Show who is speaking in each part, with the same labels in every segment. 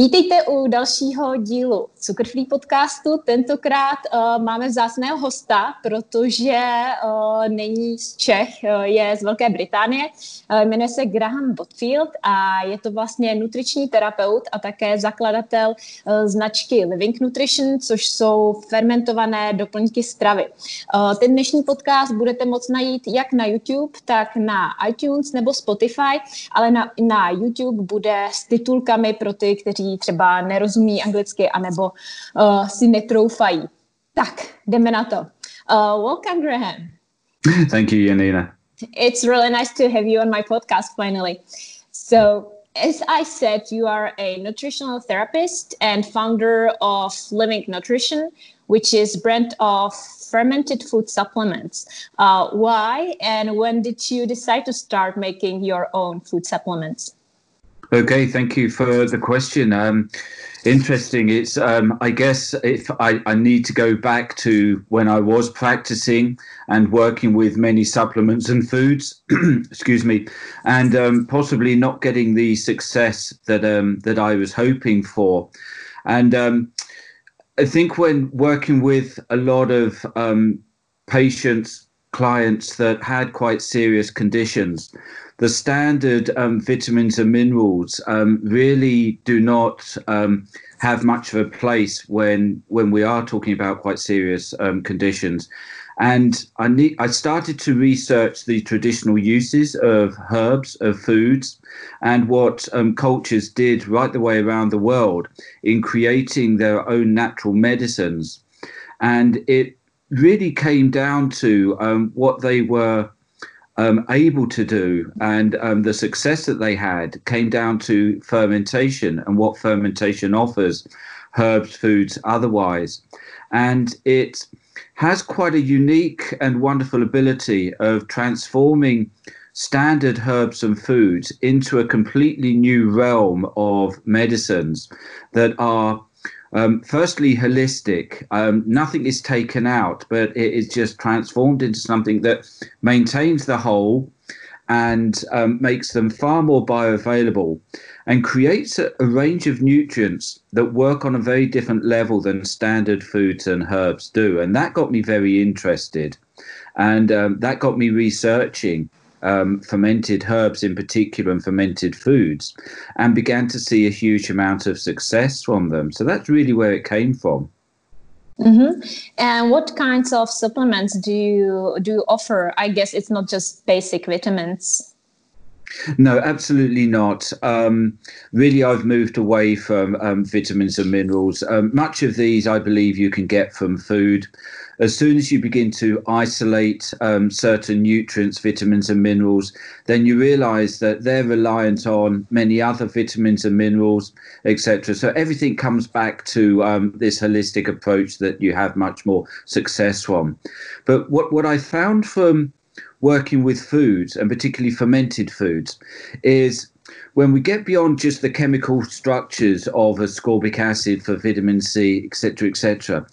Speaker 1: Vítejte u dalšího dílu Cukrfree podcastu. Tentokrát uh, máme vzácného hosta, protože uh, není z Čech, uh, je z Velké Británie. Uh, jmenuje se Graham Botfield a je to vlastně nutriční terapeut a také zakladatel uh, značky Living Nutrition, což jsou fermentované doplňky stravy. Uh, ten dnešní podcast budete moct najít jak na YouTube, tak na iTunes nebo Spotify, ale na, na YouTube bude s titulkami pro ty, kteří kteří třeba nerozumí anglicky anebo uh, si netroufají. Tak, jdeme na to. Uh, welcome, Graham.
Speaker 2: Thank you, Janina.
Speaker 1: It's really nice to have you on my podcast finally. So, as I said, you are a nutritional therapist and founder of Living Nutrition, which is brand of fermented food supplements. Uh, why and when did you decide to start making your own food supplements?
Speaker 2: Okay, thank you for the question. Um, interesting. It's um, I guess if I, I need to go back to when I was practicing and working with many supplements and foods, excuse me, and um, possibly not getting the success that um, that I was hoping for, and um, I think when working with a lot of um, patients, clients that had quite serious conditions the standard um, vitamins and minerals um, really do not um, have much of a place when when we are talking about quite serious um, conditions. And I need, I started to research the traditional uses of herbs, of foods, and what um, cultures did right the way around the world in creating their own natural medicines. And it really came down to um, what they were um, able to do. And um, the success that they had came down to fermentation and what fermentation offers, herbs, foods, otherwise. And it has quite a unique and wonderful ability of transforming standard herbs and foods into a completely new realm of medicines that are um, firstly, holistic. Um, nothing is taken out, but it is just transformed into something that maintains the whole and um, makes them far more bioavailable and creates a, a, range of nutrients that work on a very different level than standard foods and herbs do. And that got me very interested. And um, that got me researching um, fermented herbs in particular and fermented foods and began to see a huge amount of success from them. So that's really where it came from.
Speaker 1: Mm-hmm. And what kinds of supplements do you do you offer? I guess it's not just basic vitamins.
Speaker 2: No, absolutely not. Um, really, I've moved away from um, vitamins and minerals. Um, much of these, I believe, you can get from food as soon as you begin to isolate um, certain nutrients, vitamins, and minerals, then you realize that they're reliant on many other vitamins and minerals, etc. So everything comes back to um, this holistic approach that you have much more success from. But what, what I found from working with foods, and particularly fermented foods, is when we get beyond just the chemical structures of ascorbic acid for vitamin C, etc., etc.,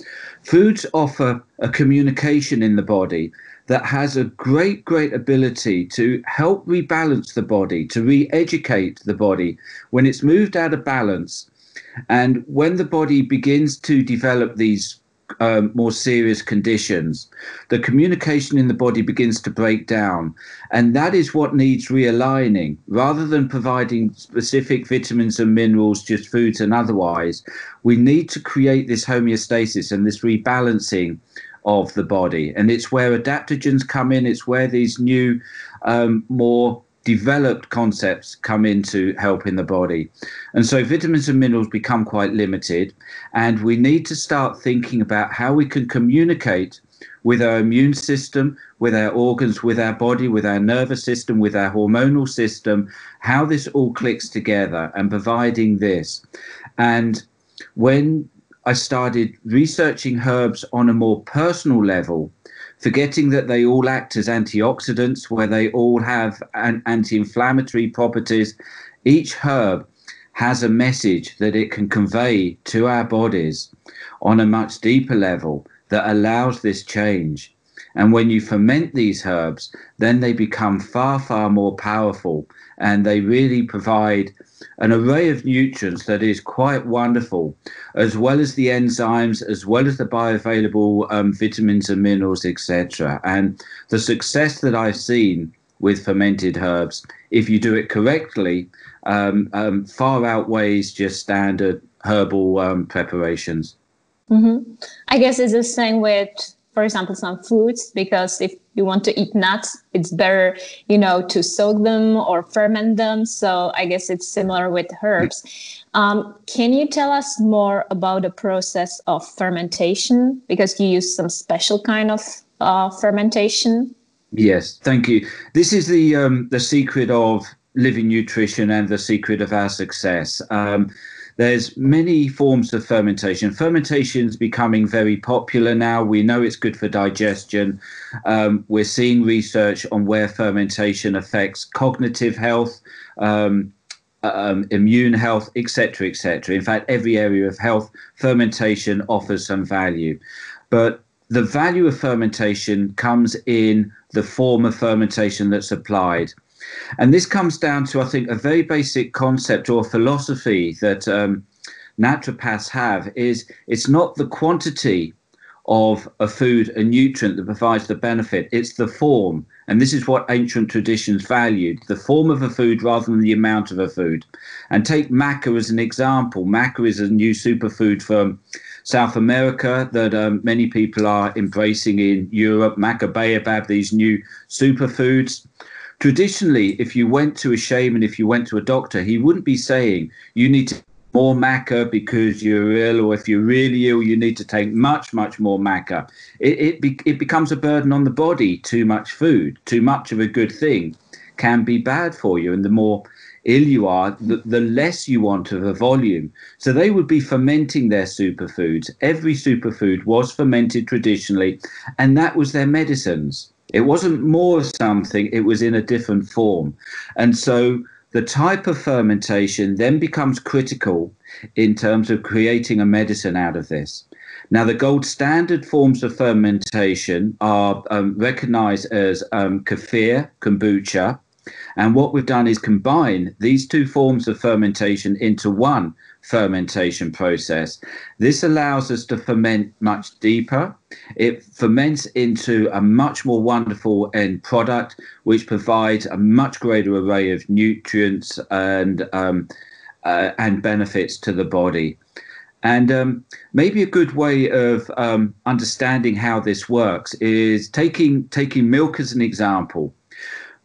Speaker 2: foods offer a communication in the body that has a great, great ability to help rebalance the body, to re educate the body when it's moved out of balance. And when the body begins to develop these um, more serious conditions, the communication in the body begins to break down. And that is what needs realigning. Rather than providing specific vitamins and minerals, just foods and otherwise, we need to create this homeostasis and this rebalancing of the body. And it's where adaptogens come in, it's where these new, um, more developed concepts come in to help in the body. And so vitamins and minerals become quite limited. And we need to start thinking about how we can communicate with our immune system, with our organs, with our body, with our nervous system, with our hormonal system, how this all clicks together and providing this. And when I started researching herbs on a more personal level, forgetting that they all act as antioxidants, where they all have an anti-inflammatory properties. Each herb has a message that it can convey to our bodies on a much deeper level that allows this change. And when you ferment these herbs, then they become far, far more powerful and they really provide an array of nutrients that is quite wonderful, as well as the enzymes, as well as the bioavailable um, vitamins and minerals, etc. And the success that I've seen with fermented herbs, if you do it correctly, um, um, far outweighs just standard herbal um, preparations.
Speaker 1: Mm-hmm. I guess it's the same with, for example, some foods, because if you want to eat nuts, it's better, you know, to soak them or ferment them. So I guess it's similar with herbs. Um, can you tell us more about the process of fermentation? Because you use some special kind of uh, fermentation.
Speaker 2: Yes, thank you. This is the um, the secret of living nutrition and the secret of our success. Um, there's many forms of fermentation. Fermentation is becoming very popular now. We know it's good for digestion. Um, we're seeing research on where fermentation affects cognitive health, um, um, immune health, etc., etc. In fact, every area of health, fermentation offers some value. But the value of fermentation comes in the form of fermentation that's applied. And this comes down to, I think, a very basic concept or philosophy that um, naturopaths have is it's not the quantity of a food, a nutrient that provides the benefit, it's the form. And this is what ancient traditions valued the form of a food rather than the amount of a food. And take maca as an example. Maca is a new superfood from South America that um, many people are embracing in Europe. Maca baobab, these new superfoods traditionally, if you went to a shaman, if you went to a doctor, he wouldn't be saying you need to more maca because you're ill, or if you're really ill, you need to take much, much more maca. It it, be, it becomes a burden on the body. Too much food, too much of a good thing, can be bad for you, and the more ill you are, the, the less you want of a volume. So they would be fermenting their superfoods. Every superfood was fermented traditionally, and that was their medicines. It wasn't more of something, it was in a different form. And so the type of fermentation then becomes critical in terms of creating a medicine out of this. Now, the gold standard forms of fermentation are um, recognized as um, kefir, kombucha, and what we've done is combine these two forms of fermentation into one fermentation process. This allows us to ferment much deeper. It ferments into a much more wonderful end product, which provides a much greater array of nutrients and um, uh, and benefits to the body. And um, maybe a good way of um, understanding how this works is taking taking milk as an example.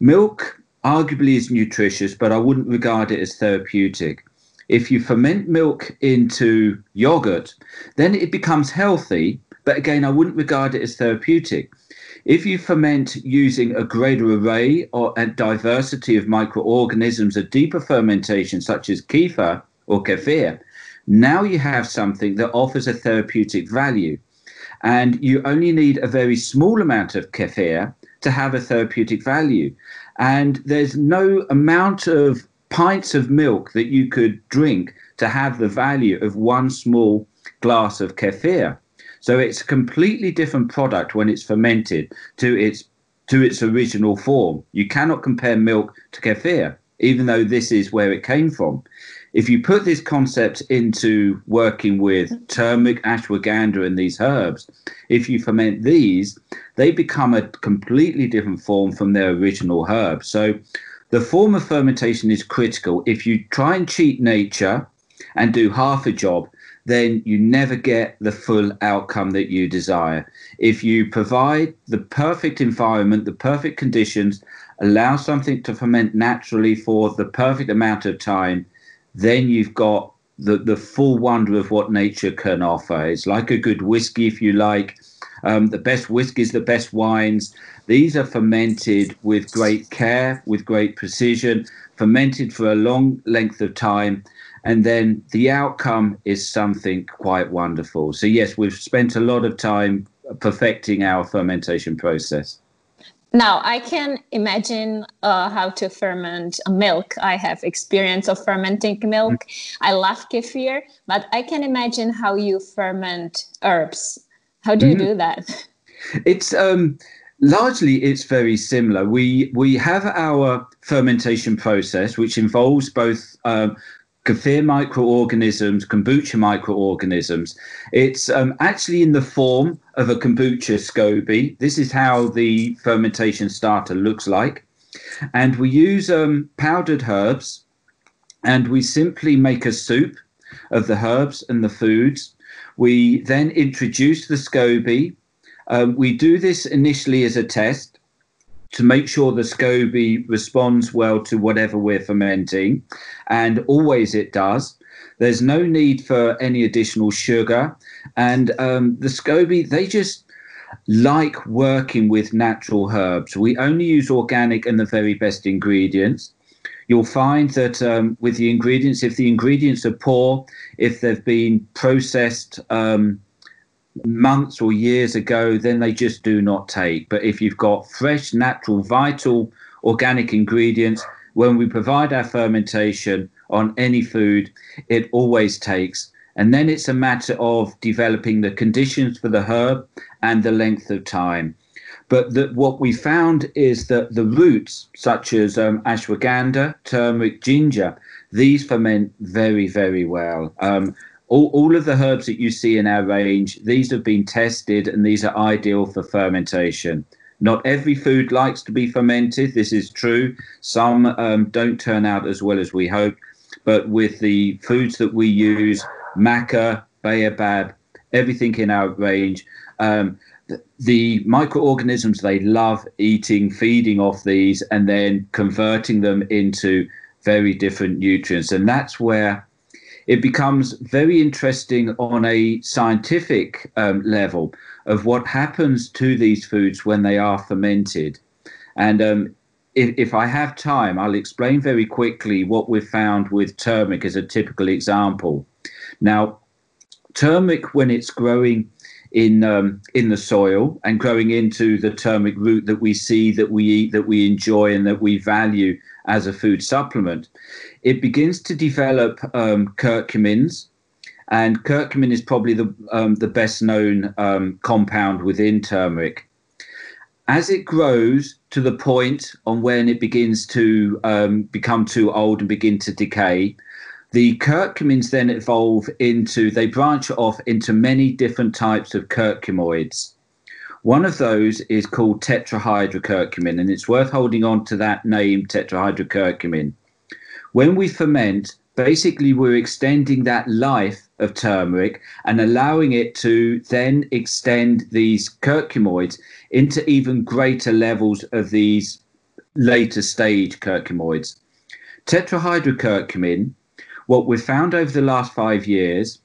Speaker 2: Milk arguably is nutritious, but I wouldn't regard it as therapeutic if you ferment milk into yogurt, then it becomes healthy. But again, I wouldn't regard it as therapeutic. If you ferment using a greater array or a diversity of microorganisms, a deeper fermentation such as kefir or kefir, now you have something that offers a therapeutic value. And you only need a very small amount of kefir to have a therapeutic value. And there's no amount of pints of milk that you could drink to have the value of one small glass of kefir. So it's a completely different product when it's fermented to its to its original form. You cannot compare milk to kefir, even though this is where it came from. If you put this concept into working with turmeric, ashwagandha, and these herbs, if you ferment these, they become a completely different form from their original herb. So the form of fermentation is critical. If you try and cheat nature and do half a job, then you never get the full outcome that you desire. If you provide the perfect environment, the perfect conditions, allow something to ferment naturally for the perfect amount of time, then you've got the, the full wonder of what nature can offer. It's like a good whiskey, if you like. Um, the best whiskies, the best wines, these are fermented with great care, with great precision, fermented for a long length of time, and then the outcome is something quite wonderful. So, yes, we've spent a lot of time perfecting our fermentation process.
Speaker 1: Now, I can imagine uh, how to ferment milk. I have experience of fermenting milk. Mm. I love kefir, but I can imagine how you ferment herbs. How do you mm. do that?
Speaker 2: It's um, largely it's very similar. We we have our fermentation process, which involves both um, kefir microorganisms, kombucha microorganisms. It's um, actually in the form of a kombucha SCOBY. This is how the fermentation starter looks like. And we use um, powdered herbs and we simply make a soup of the herbs and the foods. We then introduce the SCOBY. Um, we do this initially as a test to make sure the SCOBY responds well to whatever we're fermenting, and always it does. There's no need for any additional sugar, and um, the SCOBY they just like working with natural herbs. We only use organic and the very best ingredients. You'll find that um, with the ingredients, if the ingredients are poor, if they've been processed um, months or years ago, then they just do not take. But if you've got fresh, natural, vital, organic ingredients, when we provide our fermentation on any food, it always takes. And then it's a matter of developing the conditions for the herb and the length of time. But the, what we found is that the roots, such as um, ashwagandha, turmeric, ginger, these ferment very, very well. Um, all, all of the herbs that you see in our range, these have been tested and these are ideal for fermentation. Not every food likes to be fermented. This is true. Some um, don't turn out as well as we hope. But with the foods that we use, maca, baobab, everything in our range, um, the, the microorganisms they love eating, feeding off these, and then converting them into very different nutrients. And that's where it becomes very interesting on a scientific um, level of what happens to these foods when they are fermented. And um, if, if, I have time, I'll explain very quickly what we've found with turmeric as a typical example. Now, turmeric, when it's growing in um, in the soil and growing into the turmeric root that we see, that we eat, that we enjoy, and that we value as a food supplement, it begins to develop um, curcumins, and curcumin is probably the um, the best known um, compound within turmeric. As it grows to the point on when it begins to um, become too old and begin to decay, the curcumins then evolve into they branch off into many different types of curcumoids. One of those is called tetrahydrocurcumin, and it's worth holding on to that name, tetrahydrocurcumin. When we ferment, basically we're extending that life of turmeric and allowing it to then extend these curcumoids into even greater levels of these later stage curcumoids. Tetrahydrocurcumin, what we've found over the last five years,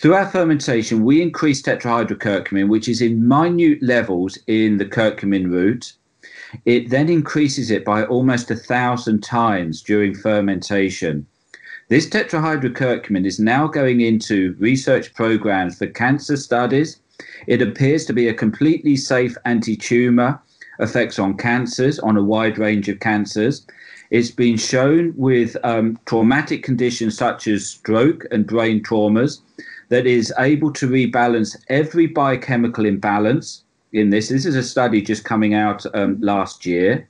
Speaker 2: through our fermentation, we increase tetrahydrocurcumin, which is in minute levels in the curcumin root, it then increases it by almost a thousand times during fermentation. This tetrahydrocurcumin is now going into research programs for cancer studies. It appears to be a completely safe anti tumor, effects on cancers, on a wide range of cancers. It's been shown with um, traumatic conditions such as stroke and brain traumas that is able to rebalance every biochemical imbalance in this. This is a study just coming out um, last year.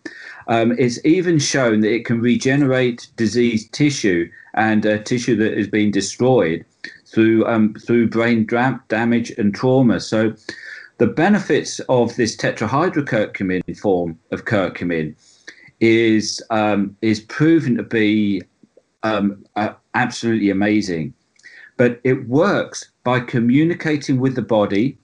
Speaker 2: Um, it's even shown that it can regenerate diseased tissue and uh, tissue that has been destroyed through um, through brain dam- damage and trauma. So, the benefits of this tetrahydrocurcumin form of curcumin is um, is proven to be um, uh, absolutely amazing. But it works by communicating with the body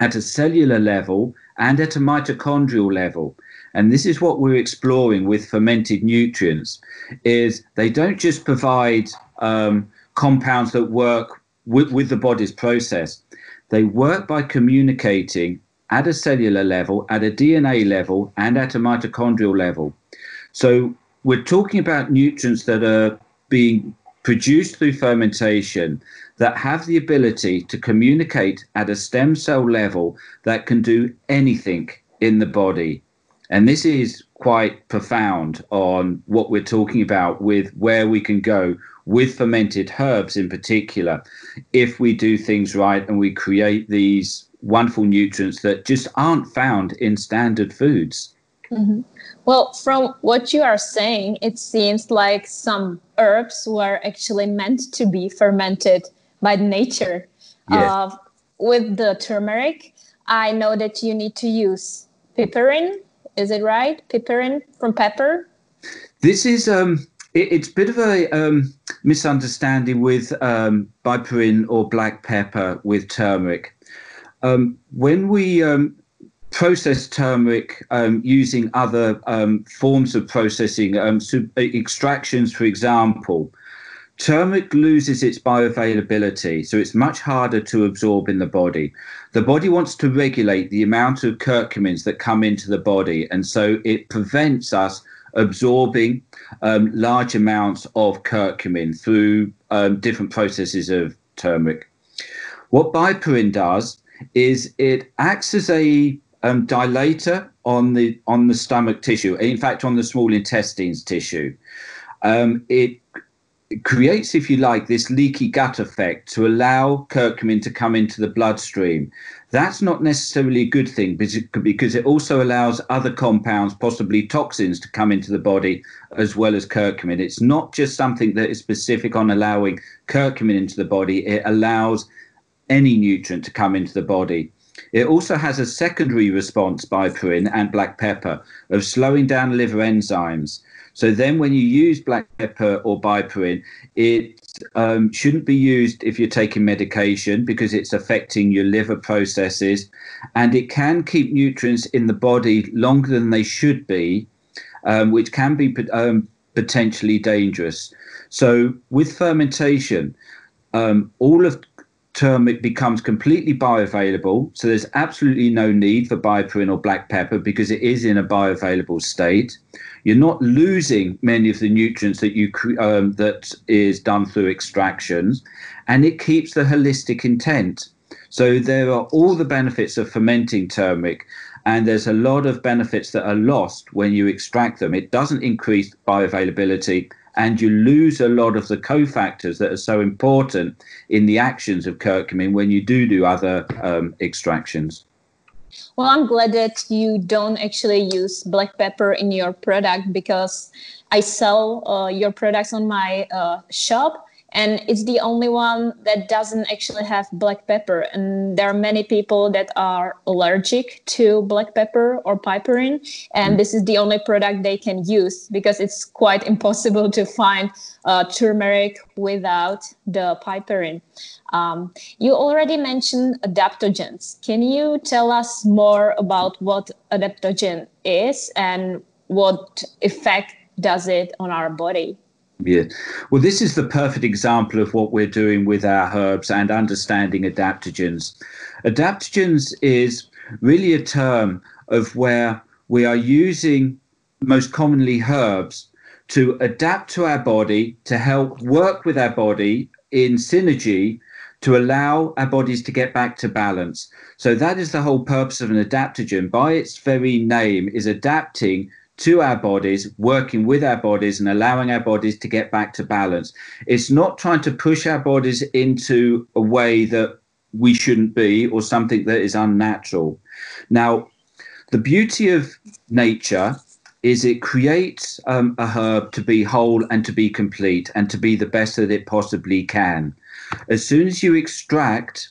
Speaker 2: at a cellular level and at a mitochondrial level. And this is what we're exploring with fermented nutrients is they don't just provide um, compounds that work with, with the body's process. They work by communicating at a cellular level, at a DNA level, and at a mitochondrial level. So we're talking about nutrients that are being produced through fermentation that have the ability to communicate at a stem cell level that can do anything in the body. And this is quite profound on what we're talking about with where we can go with fermented herbs in particular if we do things right and we create these wonderful nutrients that just aren't found in standard foods.
Speaker 1: Mm-hmm. Well, from what you are saying, it seems like some herbs were actually meant to be fermented by nature.
Speaker 2: Yes. Uh,
Speaker 1: with the turmeric, I know that you need to use piperine. Is it right? Piperine from pepper?
Speaker 2: This is um, it, it's a bit of a um, misunderstanding with um, piperine or black pepper with turmeric. Um, when we um, process turmeric um, using other um, forms of processing, um, extractions, for example, turmeric loses its bioavailability, so it's much harder to absorb in the body. The body wants to regulate the amount of curcumins that come into the body, and so it prevents us absorbing um, large amounts of curcumin through um, different processes of turmeric. What piperine does is it acts as a um, dilator on the on the stomach tissue. In fact, on the small intestines tissue, um, it creates, if you like, this leaky gut effect to allow curcumin to come into the bloodstream. That's not necessarily a good thing because it also allows other compounds, possibly toxins, to come into the body as well as curcumin. It's not just something that is specific on allowing curcumin into the body, it allows any nutrient to come into the body. It also has a secondary response piperine and black pepper of slowing down liver enzymes. So then, when you use black pepper or piperine, it um, shouldn't be used if you're taking medication because it's affecting your liver processes, and it can keep nutrients in the body longer than they should be, um, which can be um, potentially dangerous. So, with fermentation, um, all of turmeric becomes completely bioavailable. So there's absolutely no need for piperine or black pepper because it is in a bioavailable state. You're not losing many of the nutrients that you um, that is done through extractions, and it keeps the holistic intent. So there are all the benefits of fermenting turmeric, and there's a lot of benefits that are lost when you extract them. It doesn't increase bioavailability, and you lose a lot of the cofactors that are so important in the actions of curcumin when you do do other um, extractions.
Speaker 1: Well, I'm glad that you don't actually use black pepper in your product because I sell uh, your products on my uh, shop and it's the only one that doesn't actually have black pepper. And there are many people that are allergic to black pepper or piperine. And this is the only product they can use because it's quite impossible to find uh, turmeric without the piperine. Um, you already mentioned adaptogens. Can you tell us more about what adaptogen is and what effect does it on our body
Speaker 2: yeah. Well, this is the perfect example of what we're doing with our herbs and understanding adaptogens. Adaptogens is really a term of where we are using most commonly herbs to adapt to our body, to help work with our body in synergy to allow our bodies to get back to balance. So that is the whole purpose of an adaptogen. By its very name, is adapting to our bodies, working with our bodies and allowing our bodies to get back to balance. It's not trying to push our bodies into a way that we shouldn't be or something that is unnatural. Now, the beauty of nature is it creates um, a herb to be whole and to be complete and to be the best that it possibly can. As soon as you extract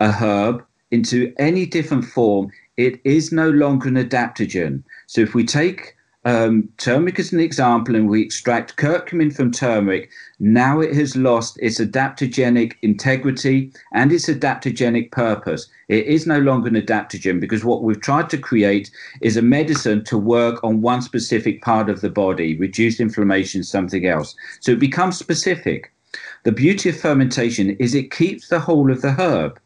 Speaker 2: a herb into any different form, it is no longer an adaptogen. So if we take um, turmeric is an example, and we extract curcumin from turmeric, now it has lost its adaptogenic integrity and its adaptogenic purpose. It is no longer an adaptogen because what we've tried to create is a medicine to work on one specific part of the body, reduce inflammation, something else. So it becomes specific. The beauty of fermentation is it keeps the whole of the herb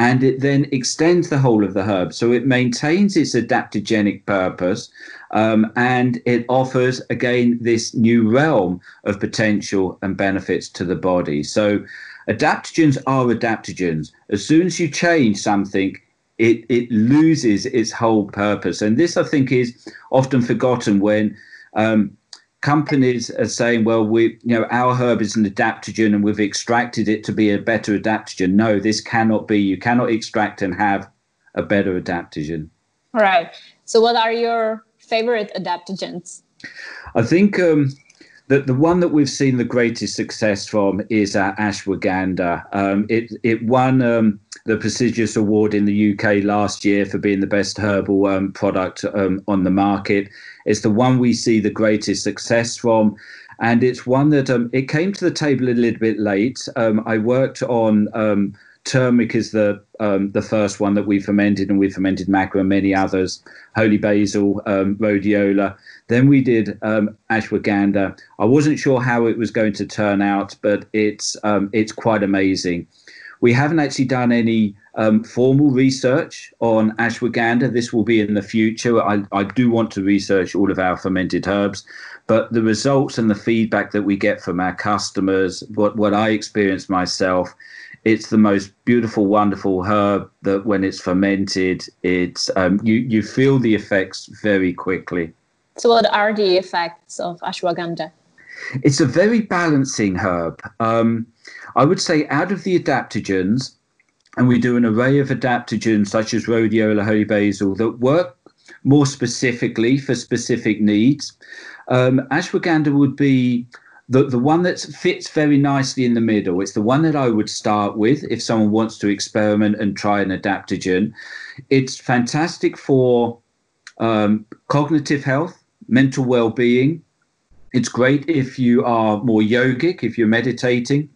Speaker 2: and it then extends the whole of the herb. So it maintains its adaptogenic purpose um, and it offers, again, this new realm of potential and benefits to the body. So adaptogens are adaptogens. As soon as you change something, it, it loses its whole purpose. And this, I think, is often forgotten when um, companies are saying, well, we, you know, our herb is an adaptogen and we've extracted it to be a better adaptogen. No, this cannot be. You cannot extract and have a better adaptogen.
Speaker 1: Right. So, what are your favorite adaptogens?
Speaker 2: I think um, that the one that we've seen the greatest success from is uh, ashwagandha. Um, it it won um, the prestigious award in the UK last year for being the best herbal um, product um, on the market. It's the one we see the greatest success from. And it's one that um, it came to the table a little bit late. I worked on turmeric is the um, the first one that we fermented, and we fermented maca and many others. Holy basil, um, rhodiola. Then we did um, ashwagandha. I wasn't sure how it was going to turn out, but it's um, it's quite amazing. We haven't actually done any um, formal research on ashwagandha. This will be in the future. I, I do want to research all of our fermented herbs, but the results and the feedback that we get from our customers, what what I experienced myself it's the most beautiful, wonderful herb that when it's fermented, it's um, you you feel the effects very quickly.
Speaker 1: So, what are the effects of ashwagandha?
Speaker 2: It's a very balancing herb. Um, I would say out of the adaptogens, and we do an array of adaptogens such as rhodiola, holy basil that work more specifically for specific needs. Um, ashwagandha would be the, the one that fits very nicely in the middle. It's the one that I would start with if someone wants to experiment and try an adaptogen. It's fantastic for um, cognitive health, mental well being. It's great if you are more yogic, if you're meditating.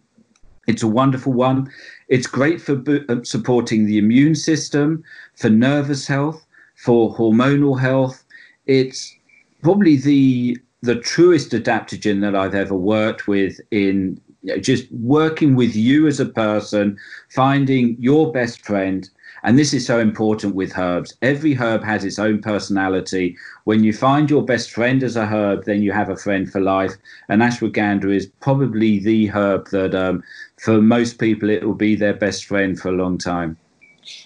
Speaker 2: It's a wonderful one. It's great for uh, supporting the immune system, for nervous health, for hormonal health. It's probably the the truest adaptogen that I've ever worked with in just working with you as a person, finding your best friend. And this is so important with herbs. Every herb has its own personality. When you find your best friend as a herb, then you have a friend for life. And ashwagandha is probably the herb that, um, for most people, it will be their best friend for a long time.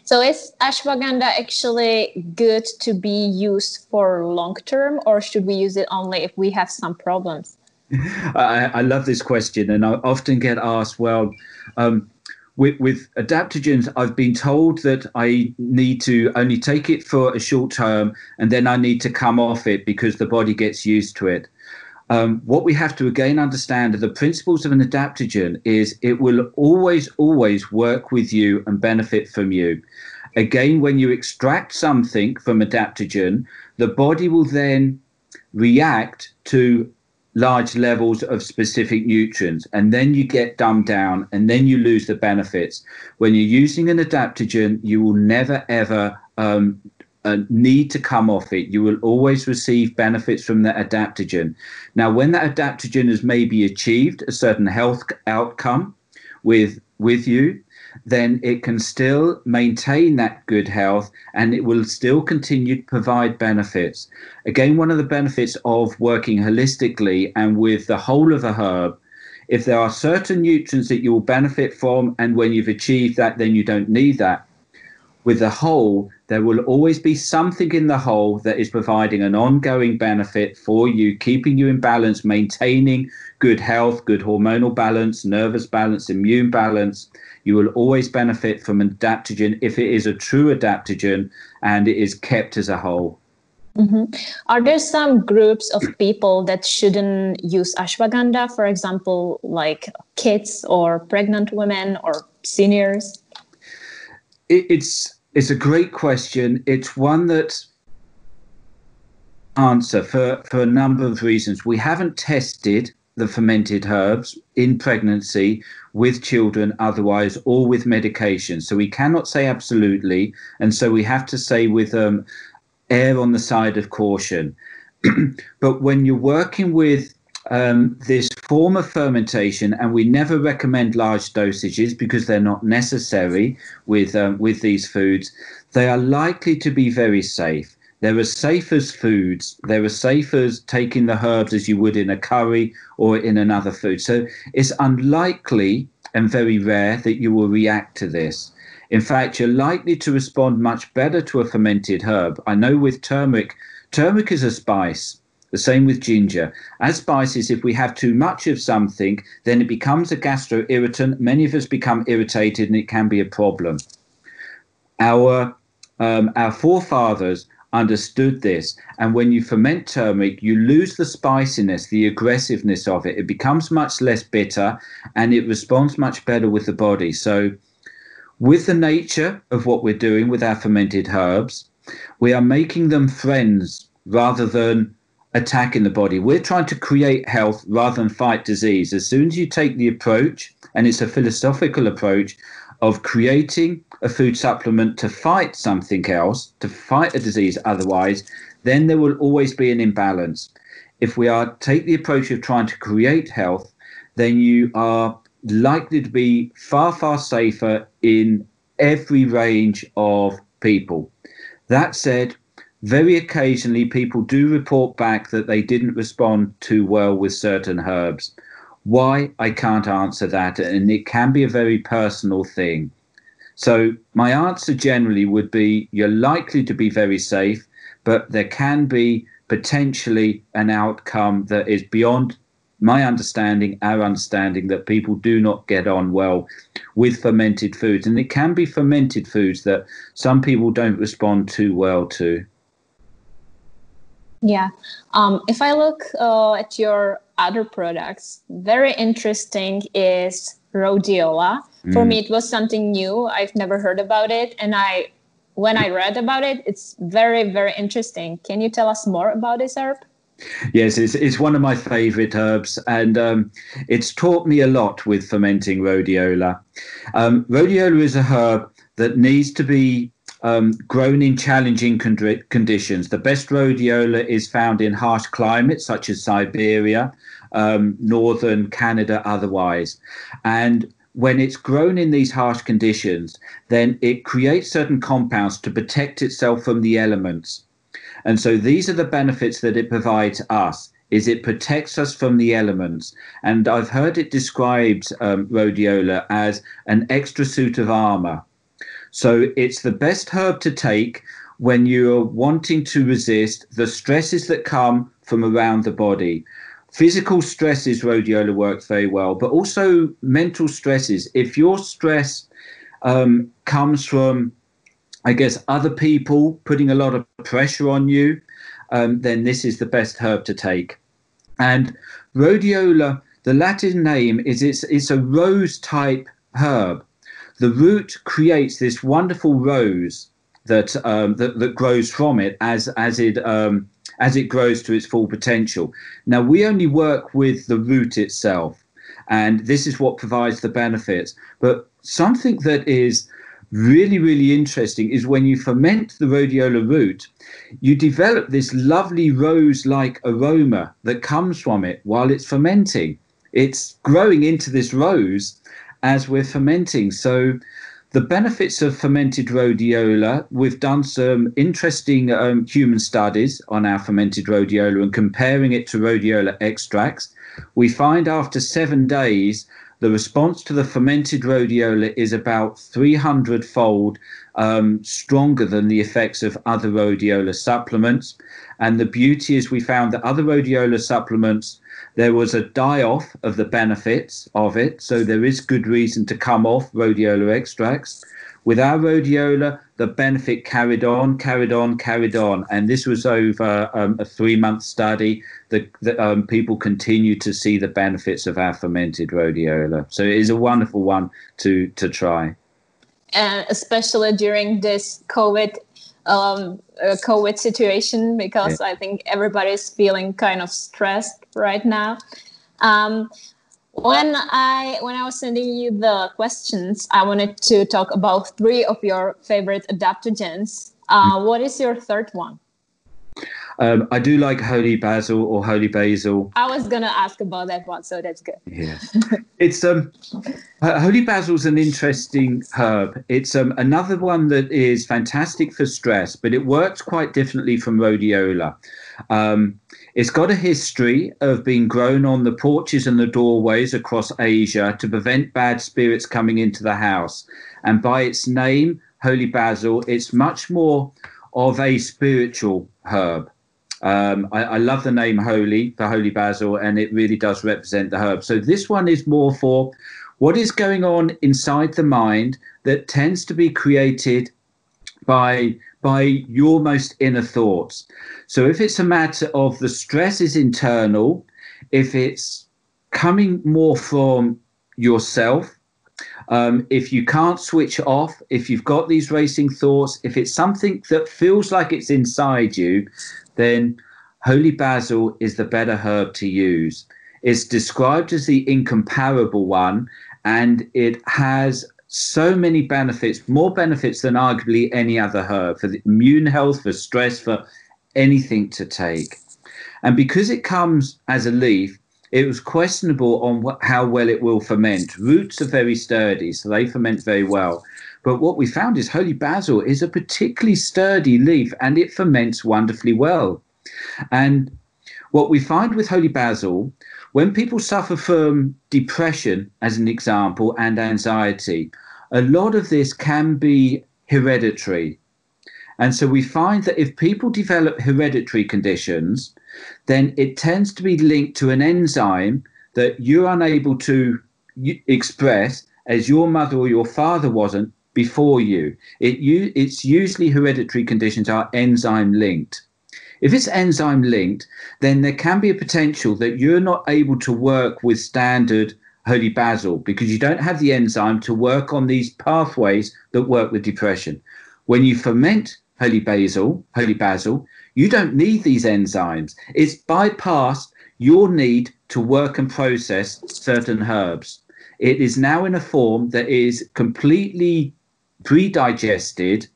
Speaker 1: So is ashwagandha actually good to be used for long term, or should we use it only if we have some problems?
Speaker 2: I, I love this question, and I often get asked, well, um, with, with, adaptogens, I've been told that I need to only take it for a short term and then I need to come off it because the body gets used to it um, what we have to again understand the principles of an adaptogen is it will always, always work with you and benefit from you. Again, when you extract something from adaptogen, the body will then react to large levels of specific nutrients and then you get dumbed down and then you lose the benefits when you're using an adaptogen you will never ever um, need to come off it. You will always receive benefits from that adaptogen. Now, when that adaptogen has maybe achieved a certain health outcome with with you, then it can still maintain that good health and it will still continue to provide benefits. Again, one of the benefits of working holistically and with the whole of a herb if there are certain nutrients that you will benefit from, and when you've achieved that, then you don't need that. With the whole, there will always be something in the whole that is providing an ongoing benefit for you, keeping you in balance, maintaining good health, good hormonal balance, nervous balance, immune balance. You will always benefit from an adaptogen if it is a true adaptogen and it is kept as a whole.
Speaker 1: Mm-hmm. Are there some groups of people that shouldn't use ashwagandha, for example, like kids or pregnant women or seniors?
Speaker 2: It, it's it's a great question. It's one that answer for, for a number of reasons. We haven't tested the fermented herbs in pregnancy with children otherwise or with medication. So we cannot say absolutely. And so we have to say with um, err on the side of caution. but when you're working with um, this form of fermentation, and we never recommend large dosages because they're not necessary with um, with these foods. They are likely to be very safe. They're as safe as foods. They're as safe as taking the herbs as you would in a curry or in another food. So it's unlikely and very rare that you will react to this. In fact, you're likely to respond much better to a fermented herb. I know with turmeric, turmeric is a spice the same with ginger. As spices, if we have too much of something, then it becomes a gastro irritant. Many of us become irritated and it can be a problem. Our um, our forefathers understood this. And when you ferment turmeric, you lose the spiciness, the aggressiveness of it. It becomes much less bitter and it responds much better with the body. So, with the nature of what we're doing with our fermented herbs, we are making them friends rather than attacking the body. We're trying to create health rather than fight disease. As soon as you take the approach, and it's a philosophical approach, of creating a food supplement to fight something else, to fight a disease otherwise, then there will always be an imbalance. If we are take the approach of trying to create health, then you are likely to be far, far safer in every range of people. That said, very occasionally people do report back that they didn't respond too well with certain herbs. Why? I can't answer that, and it can be a very personal thing. So, my answer generally would be you're likely to be very safe, but there can be potentially an outcome that is beyond my understanding, our understanding, that people do not get on well with fermented foods. And it can be fermented foods that some people don't respond too well to.
Speaker 1: Yeah. Um, if I look uh, at your other products, very interesting is rhodiola. Mm. For me, it was something new. I've never heard about it. And I, when I read about it, it's very, very interesting. Can you tell us more about this herb?
Speaker 2: Yes, it's, it's one of my favorite herbs, and um, it's taught me a lot with fermenting rhodiola. Um, rhodiola is a herb that needs to be um, grown in challenging con- conditions. The best rhodiola is found in harsh climates such as Siberia, um, northern Canada, otherwise. And when it's grown in these harsh conditions, then it creates certain compounds to protect itself from the elements. And so these are the benefits that it provides us is it protects us from the elements. And I've heard it described, um, rhodiola, as an extra suit of armor. So it's the best herb to take when you're wanting to resist the stresses that come from around the body. Physical stresses, rhodiola works very well, but also mental stresses. If your stress um, comes from, I guess, other people putting a lot of pressure on you, um, then this is the best herb to take. And rhodiola, the Latin name is it's it's a rose type herb the root creates this wonderful rose that um, that, that grows from it as as it um, as it grows to its full potential. Now we only work with the root itself, and this is what provides the benefits. But something that is really really interesting is when you ferment the rhodiola root, you develop this lovely rose-like aroma that comes from it while it's fermenting. It's growing into this rose as we're fermenting. So the benefits of fermented rhodiola, we've done some interesting um, human studies on our fermented rhodiola and comparing it to rhodiola extracts. We find after seven days, the response to the fermented rhodiola is about 300 fold um, stronger than the effects of other rhodiola supplements. And the beauty is, we found that other rhodiola supplements there was a die off of the benefits of it, so there is good reason to come off rhodiola extracts. With our rhodiola, the benefit carried on, carried on, carried on, and this was over um, a three-month study. That um, people continue to see the benefits of our fermented rhodiola. So it is a wonderful one to to try.
Speaker 1: And especially during this COVID um, a COVID situation because yeah. I think everybody's feeling kind of stressed right now. Um, when I when I was sending you the questions, I wanted to talk about three of your favorite adaptogens. Uh, mm. what is your third one?
Speaker 2: Um, I do like holy basil or holy basil.
Speaker 1: I was gonna ask about that one, so that's good.
Speaker 2: Yeah, it's um, holy basil is an interesting herb. It's um another one that is fantastic for stress, but it works quite differently from rhodiola. Um, it's got a history of being grown on the porches and the doorways across Asia to prevent bad spirits coming into the house. And by its name, holy basil, it's much more of a spiritual herb. Um, I, I, love the name holy for holy basil, and it really does represent the herb. So this one is more for what is going on inside the mind that tends to be created by by your most inner thoughts. So if it's a matter of the stress is internal, if it's coming more from yourself, um, if you can't switch off, if you've got these racing thoughts, if it's something that feels like it's inside you, then holy basil is the better herb to use. It's described as the incomparable one, and it has so many benefits, more benefits than arguably any other herb for the immune health, for stress, for anything to take. And because it comes as a leaf, it was questionable on what, how well it will ferment. Roots are very sturdy, so they ferment very well. But what we found is holy basil is a particularly sturdy leaf and it ferments wonderfully well. And what we find with holy basil, when people suffer from depression, as an example, and anxiety, a lot of this can be hereditary. And so we find that if people develop hereditary conditions, then it tends to be linked to an enzyme that you're unable to express as your mother or your father wasn't before you. It, you it's usually hereditary conditions are enzyme linked. If it's enzyme linked, then there can be a potential that you're not able to work with standard holy basil because you don't have the enzyme to work on these pathways that work with depression. When you ferment holy basil, holy basil, you don't need these enzymes. It's bypassed your need to work and process certain herbs. It is now in a form that is completely pre-digested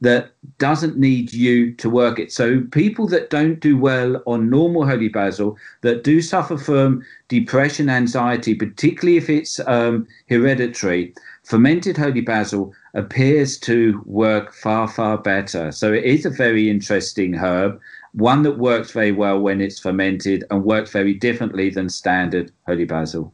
Speaker 2: that doesn't need you to work it. So people that don't do well on normal holy basil, that do suffer from depression, anxiety, particularly if it's um, hereditary, fermented holy basil appears to work far, far better. So it is a very interesting herb, one that works very well when it's fermented and works very differently than standard holy basil.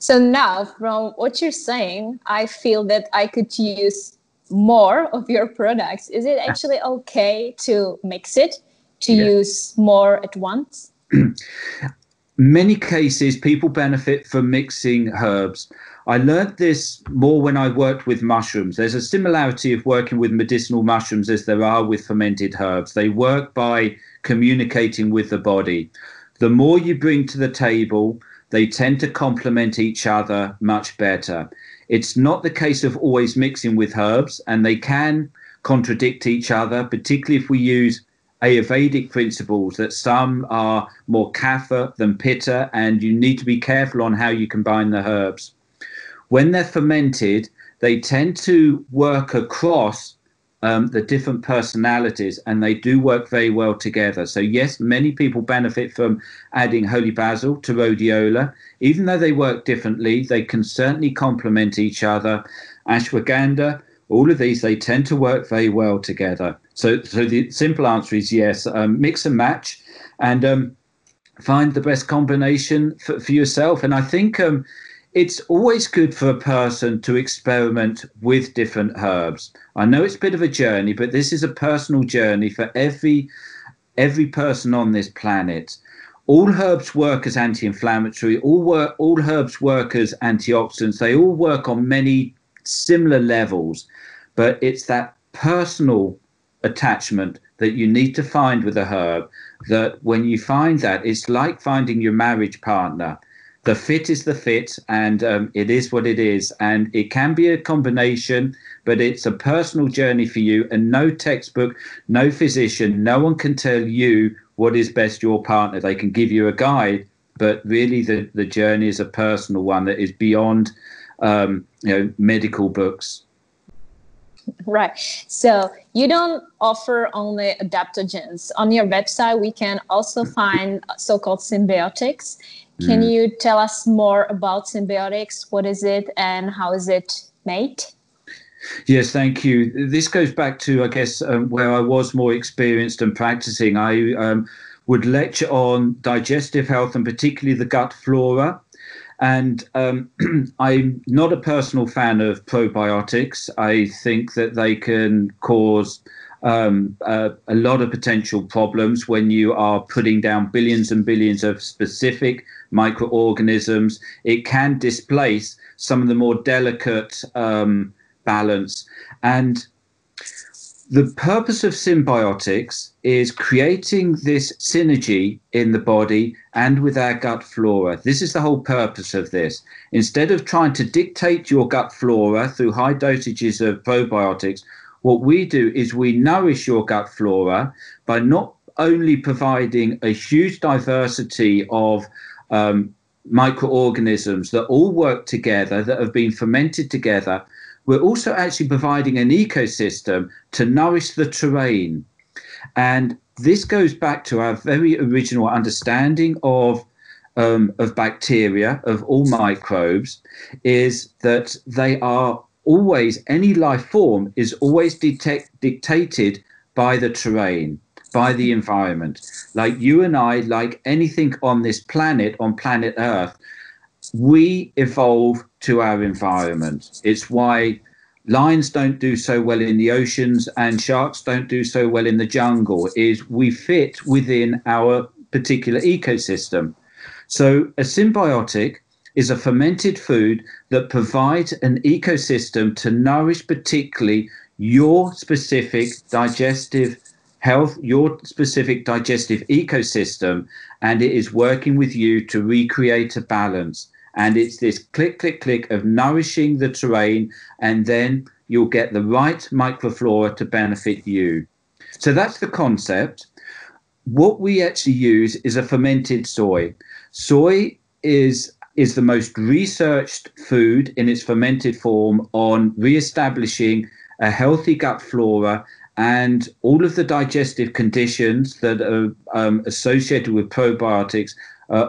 Speaker 1: So now, from what you're saying, I feel that I could use more of your products. Is it actually okay to mix it, to yeah. use more at once?
Speaker 2: Many cases, people benefit from mixing herbs. I learned this more when I worked with mushrooms. There's a similarity of working with medicinal mushrooms as there are with fermented herbs. They work by communicating with the body. The more you bring to the table, they tend to complement each other much better. It's not the case of always mixing with herbs, and they can contradict each other, particularly if we use Ayurvedic principles that some are more kapha than pitta, and you need to be careful on how you combine the herbs. When they're fermented, they tend to work across um, the different personalities and they do work very well together. So, yes, many people benefit from adding holy basil to rhodiola. Even though they work differently, they can certainly complement each other. Ashwagandha, all of these, they tend to work very well together. So, so the simple answer is yes, um, mix and match and um, find the best combination for, for yourself. And I think um, it's always good for a person to experiment with different herbs. I know it's a bit of a journey, but this is a personal journey for every every person on this planet. All herbs work as anti-inflammatory. All work. All herbs work as antioxidants. They all work on many similar levels, but it's that personal attachment that you need to find with a herb. That when you find that, it's like finding your marriage partner the fit is the fit and um, it is what it is. And it can be a combination but it's a personal journey for you and no textbook no physician no one can tell you what is best your partner. They can give you a guide but really the, the journey is a personal one that is beyond um, you know medical books.
Speaker 1: Right. So you don't offer only adaptogens. On your website we can also find so-called symbiotics can mm. you tell us more about symbiotics? What is it and how is it made?
Speaker 2: Yes, thank you. This goes back to, I guess, um, where I was more experienced and practicing. I um, would lecture on digestive health and particularly the gut flora. And um, I'm not a personal fan of probiotics. I think that they can cause um, uh, a lot of potential problems when you are putting down billions and billions of specific microorganisms. It can displace some of the more delicate um, balance. And the purpose of symbiotics is creating this synergy in the body and with our gut flora. This is the whole purpose of this. Instead of trying to dictate your gut flora through high dosages of probiotics, what we do is we nourish your gut flora by not only providing a huge diversity of um, microorganisms that all work together, that have been fermented together, we're also actually providing an ecosystem to nourish the terrain. And this goes back to our very original understanding of um, of bacteria, of all microbes, is that they are always, any life form is always detect, dictated by the terrain, by the environment. Like you and I, like anything on this planet, on planet Earth, we evolve to our environment. It's why lions don't do so well in the oceans and sharks don't do so well in the jungle is we fit within our particular ecosystem. So a symbiotic is a fermented food that provides an ecosystem to nourish particularly your specific digestive health, your specific digestive ecosystem, and it is working with you to recreate a balance. And it's this click, click, click of nourishing the terrain, and then you'll get the right microflora to benefit you. So that's the concept. What we actually use is a fermented soy. Soy is is the most researched food in its fermented form on re-establishing a healthy gut flora and all of the digestive conditions that are um, associated with probiotics. Uh,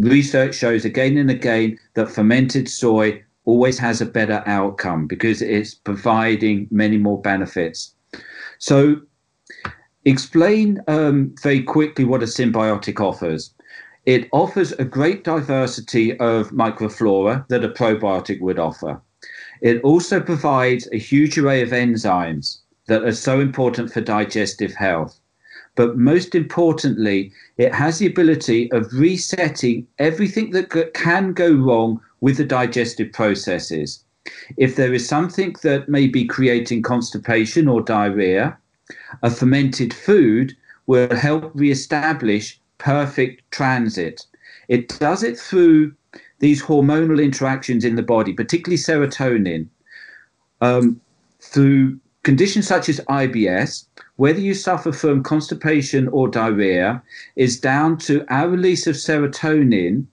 Speaker 2: research shows again and again that fermented soy always has a better outcome because it's providing many more benefits. So, explain um, very quickly what a symbiotic offers. It offers a great diversity of microflora that a probiotic would offer. It also provides a huge array of enzymes that are so important for digestive health. But most importantly, it has the ability of resetting everything that can go wrong with the digestive processes. If there is something that may be creating constipation or diarrhea, a fermented food will help re-establish perfect transit. It does it through these hormonal interactions in the body, particularly serotonin, um, through Conditions such as IBS, whether you suffer from constipation or diarrhea, is down to our release of serotonin,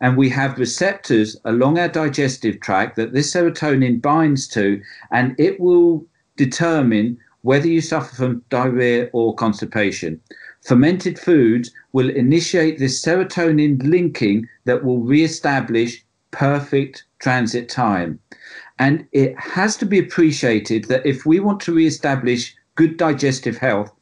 Speaker 2: and we have receptors along our digestive tract that this serotonin binds to, and it will determine whether you suffer from diarrhea or constipation. Fermented foods will initiate this serotonin linking that will re-establish perfect transit time. And it has to be appreciated that if we want to re-establish good digestive health,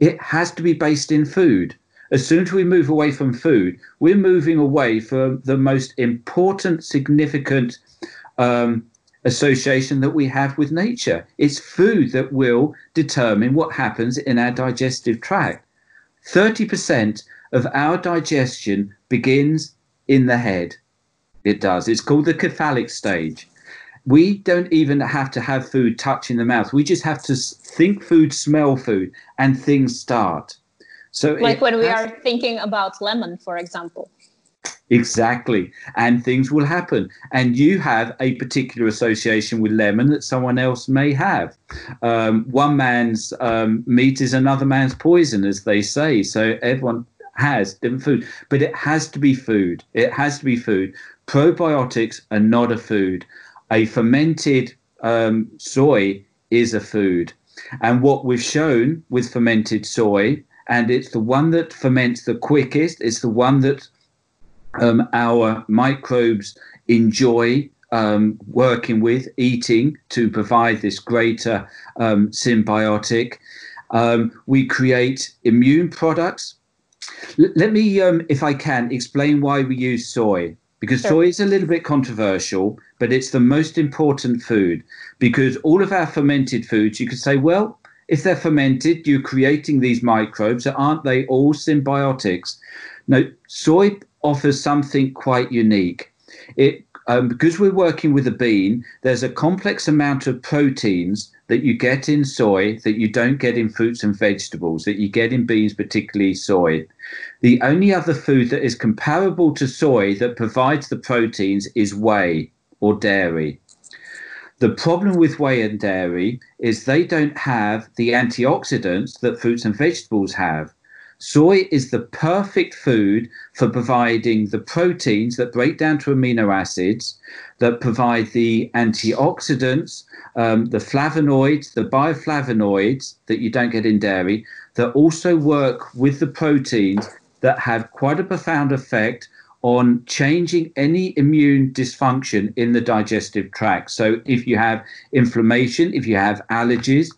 Speaker 2: it has to be based in food. As soon as we move away from food, we're moving away from the most important, significant um, association that we have with nature. It's food that will determine what happens in our digestive tract. 30% of our digestion begins in the head. It does. It's called the cephalic stage we don't even have to have food touch in the mouth. We just have to think food, smell food, and things start.
Speaker 1: So, like when we are thinking about lemon, for example.
Speaker 2: Exactly. And things will happen. And you have a particular association with lemon that someone else may have. Um, one man's um, meat is another man's poison, as they say. So everyone has different food, but it has to be food. It has to be food. Probiotics are not a food a fermented um, soy is a food. And what we've shown with fermented soy, and it's the one that ferments the quickest, it's the one that um, our microbes enjoy um, working with, eating to provide this greater um, symbiotic. Um, we create immune products. L- let me, um, if I can, explain why we use soy because sure. soy is a little bit controversial, but it's the most important food because all of our fermented foods, you could say, well, if they're fermented, you're creating these microbes. Aren't they all symbiotics? No, soy offers something quite unique. It um, because we're working with a bean, there's a complex amount of proteins that you get in soy that you don't get in fruits and vegetables, that you get in beans, particularly soy. The only other food that is comparable to soy that provides the proteins is whey or dairy. The problem with whey and dairy is they don't have the antioxidants that fruits and vegetables have. Soy is the perfect food for providing the proteins that break down to amino acids, that provide the antioxidants, um, the flavonoids, the bioflavonoids that you don't get in dairy, that also work with the proteins that have quite a profound effect on changing any immune dysfunction in the digestive tract. So, if you have inflammation, if you have allergies,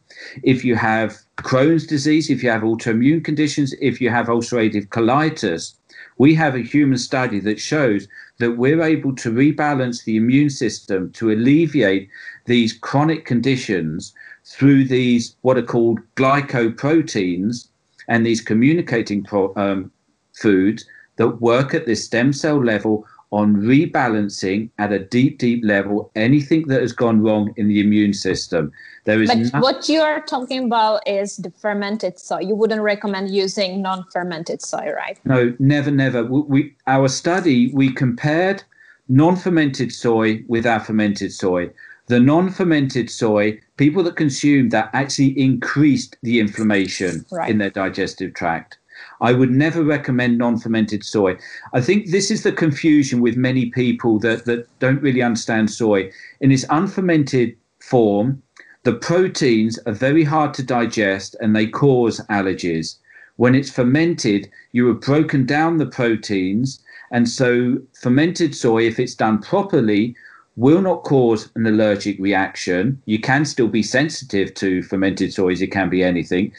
Speaker 2: if you have Crohn's disease, if you have autoimmune conditions, if you have ulcerative colitis, we have a human study that shows that we're able to rebalance the immune system to alleviate these chronic conditions through these what are called glycoproteins and these communicating pro, um, foods that work at this stem cell level on rebalancing at a deep, deep level anything that has gone wrong in the immune system.
Speaker 1: There is but what you are talking about is the fermented soy. You wouldn't recommend using non-fermented soy, right?
Speaker 2: No, never, never. We, we our study we compared non-fermented soy with our fermented soy. The non-fermented soy, people that consumed that actually increased the inflammation right. in their digestive tract. I would never recommend non-fermented soy. I think this is the confusion with many people that, that don't really understand soy. In its unfermented form, the proteins are very hard to digest and they cause allergies. When it's fermented, you have broken down the proteins, and so fermented soy, if it's done properly, will not cause an allergic reaction. You can still be sensitive to fermented soy, it can be anything,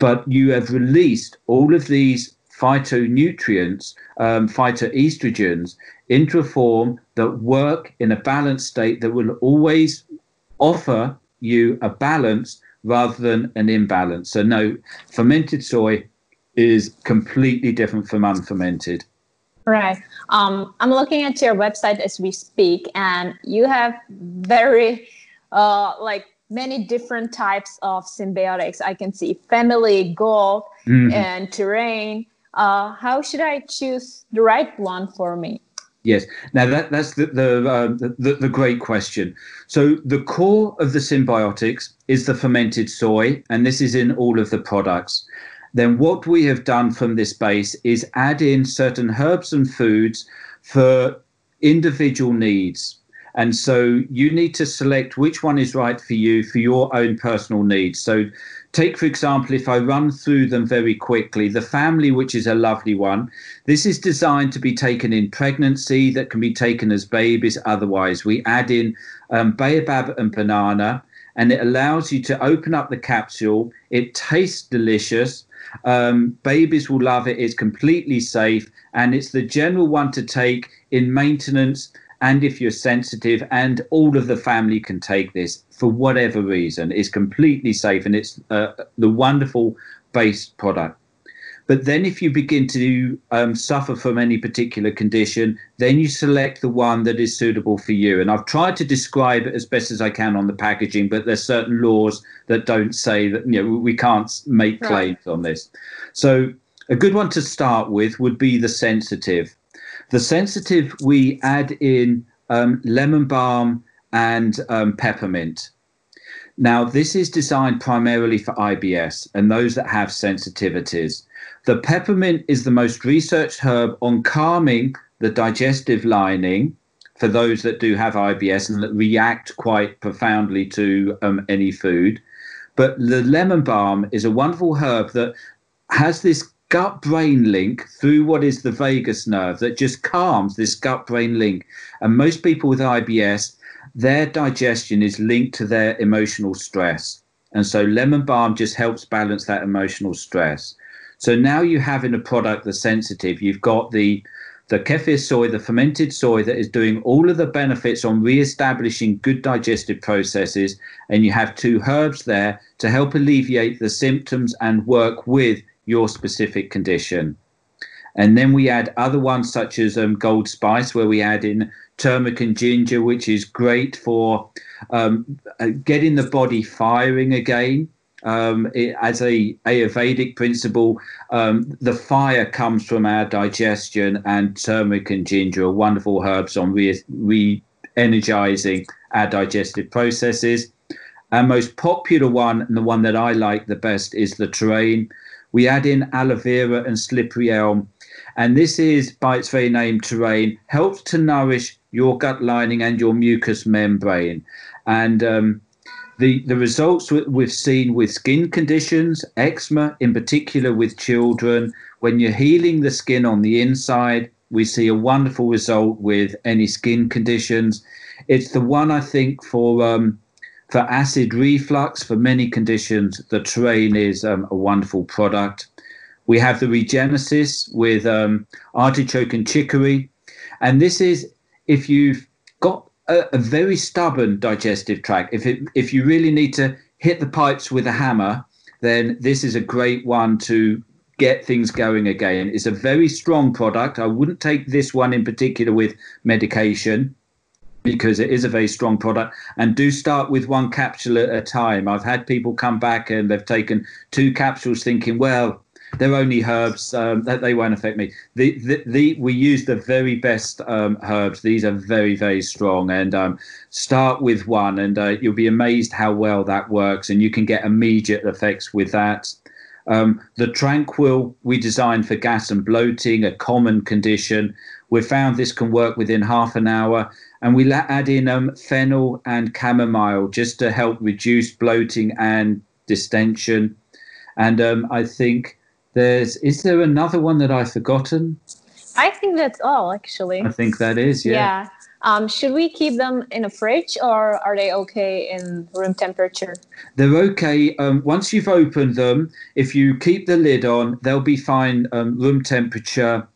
Speaker 2: but you have released all of these phytonutrients, um, phytoestrogens, into a form that work in a balanced state that will always offer you a balance rather than an imbalance. So, no, fermented soy is completely different from unfermented.
Speaker 1: Right. Um, I'm looking at your website as we speak, and you have very uh, like many different types of symbiotics. I can see family, gold, mm-hmm. and terrain. Uh, how should I choose the right one for me?
Speaker 2: Yes. Now that that's the the, uh, the, the great question. So the core of the symbiotics is the fermented soy, and this is in all of the products. Then what we have done from this base is add in certain herbs and foods for individual needs. And so you need to select which one is right for you for your own personal needs. So, take for example, if I run through them very quickly, the family, which is a lovely one, this is designed to be taken in pregnancy, that can be taken as babies. Otherwise, we add in um, baobab and banana, and it allows you to open up the capsule. It tastes delicious. Um, babies will love it. It's completely safe, and it's the general one to take in maintenance and if you're sensitive and all of the family can take this for whatever reason it's completely safe and it's uh, the wonderful base product. But then if you begin to um, suffer from any particular condition then you select the one that is suitable for you. And i've tried to describe it as best as i can on the packaging but there's certain laws that don't say that you know we can't make claims right. on this. So a good one to start with would be the sensitive the sensitive, we add in um, lemon balm and um, peppermint. Now, this is designed primarily for IBS and those that have sensitivities. The peppermint is the most researched herb on calming the digestive lining for those that do have IBS and that react quite profoundly to um, any food. But the lemon balm is a wonderful herb that has this gut brain link through what is the vagus nerve that just calms this gut brain link. And most people with IBS, their digestion is linked to their emotional stress. And so lemon balm just helps balance that emotional stress. So now you have in a product the sensitive, you've got the the kefir soy, the fermented soy that is doing all of the benefits on re-establishing good digestive processes, and you have two herbs there to help alleviate the symptoms and work with your specific condition. And then we add other ones such as um, Gold Spice, where we add in turmeric and ginger, which is great for um, uh, getting the body firing again. Um, it, as a Ayurvedic principle, um, the fire comes from our digestion, and turmeric and ginger are wonderful herbs on re, re energizing our digestive processes. Our most popular one, and the one that I like the best, is the terrain. We add in aloe vera and slippery elm, and this is, by its very name, terrain, helps to nourish your gut lining and your mucous membrane. And um, the, the results we've seen with skin conditions, eczema in particular with children, when you're healing the skin on the inside, we see a wonderful result with any skin conditions. It's the one I think for um, for acid reflux for many conditions. The terrain is um, a wonderful product. We have the Regenesis with um, artichoke and chicory, and this is if you've got a, a very stubborn digestive tract. If it, if you really need to hit the pipes with a hammer, then this is a great one to get things going again. It's a very strong product. I wouldn't take this one in particular with medication because it is a very strong product. And do start with one capsule at a time. I've had people come back and they've taken two capsules thinking well they're only herbs um, that they won't affect me. The, the, the we use the very best um, herbs. These are very very strong. And um, start with one and uh, you'll be amazed how well that works. And you can get immediate effects with that. Um, the tranquil we designed for gas and bloating a common condition. We found this can work within half an hour and we add in um, fennel and chamomile just to help reduce bloating and distension. And um, I think there's is there another one that I've forgotten?
Speaker 1: I think that's all actually.
Speaker 2: I think that is yeah.
Speaker 1: Yeah. Um, should we keep them in a fridge or are they okay in room temperature?
Speaker 2: They're okay. Um, once you've opened them, if you keep the lid on, they'll be fine um, room temperature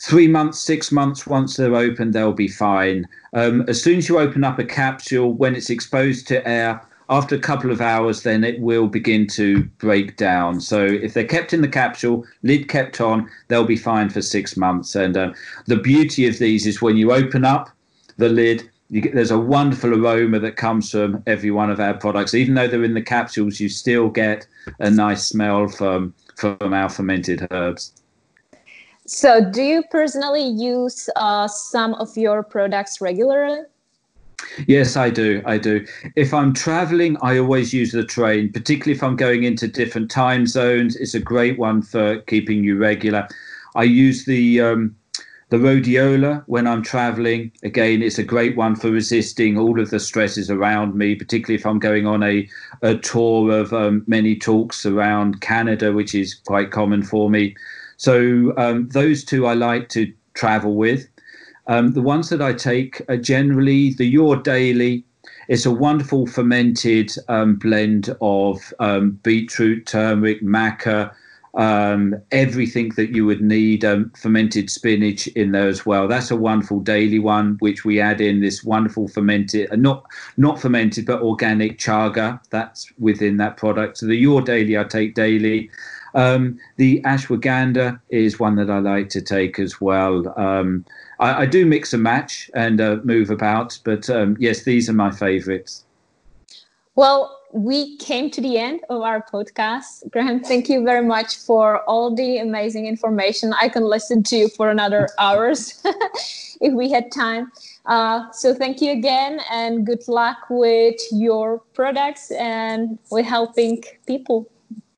Speaker 2: three months, six months, once they're open, they'll be fine. Um, as soon as you open up a capsule, when it's exposed to air, after a couple of hours, then it will begin to break down. So if they're kept in the capsule, lid kept on, they'll be fine for six months. And um, the beauty of these is when you open up the lid, Get, there's a wonderful aroma that comes from every one of our products. Even though they're in the capsules, you still get a nice smell from from our fermented herbs.
Speaker 1: So, do you personally use uh, some of your products regularly?
Speaker 2: Yes, I do. I do. If I'm traveling, I always use the terrain, particularly if I'm going into different time zones. It's a great one for keeping you regular. I use the um, the rhodiola when I'm traveling. Again, it's a great one for resisting all of the stresses around me, particularly if I'm going on a, a tour of um, many talks around Canada, which is quite common for me. So um, those two I like to travel with. Um, the ones that I take are generally the Your Daily. It's a wonderful fermented um, blend of um, beetroot, turmeric, maca, um, everything that you would need, um, fermented spinach in there as well. That's a wonderful daily one, which we add in this wonderful fermented, uh, not not fermented, but organic chaga. That's within that product. So the Your Daily I take daily. Um, the ashwagandha is one that I like to take as well. Um, I, I, do mix and match and uh, move about, but um, yes, these are my favorites.
Speaker 1: Well, we came to the end of our podcast. Graham, thank you very much for all the amazing information. I can listen to you for another hours if we had time. Uh, so thank you again and good luck with your products and with helping people.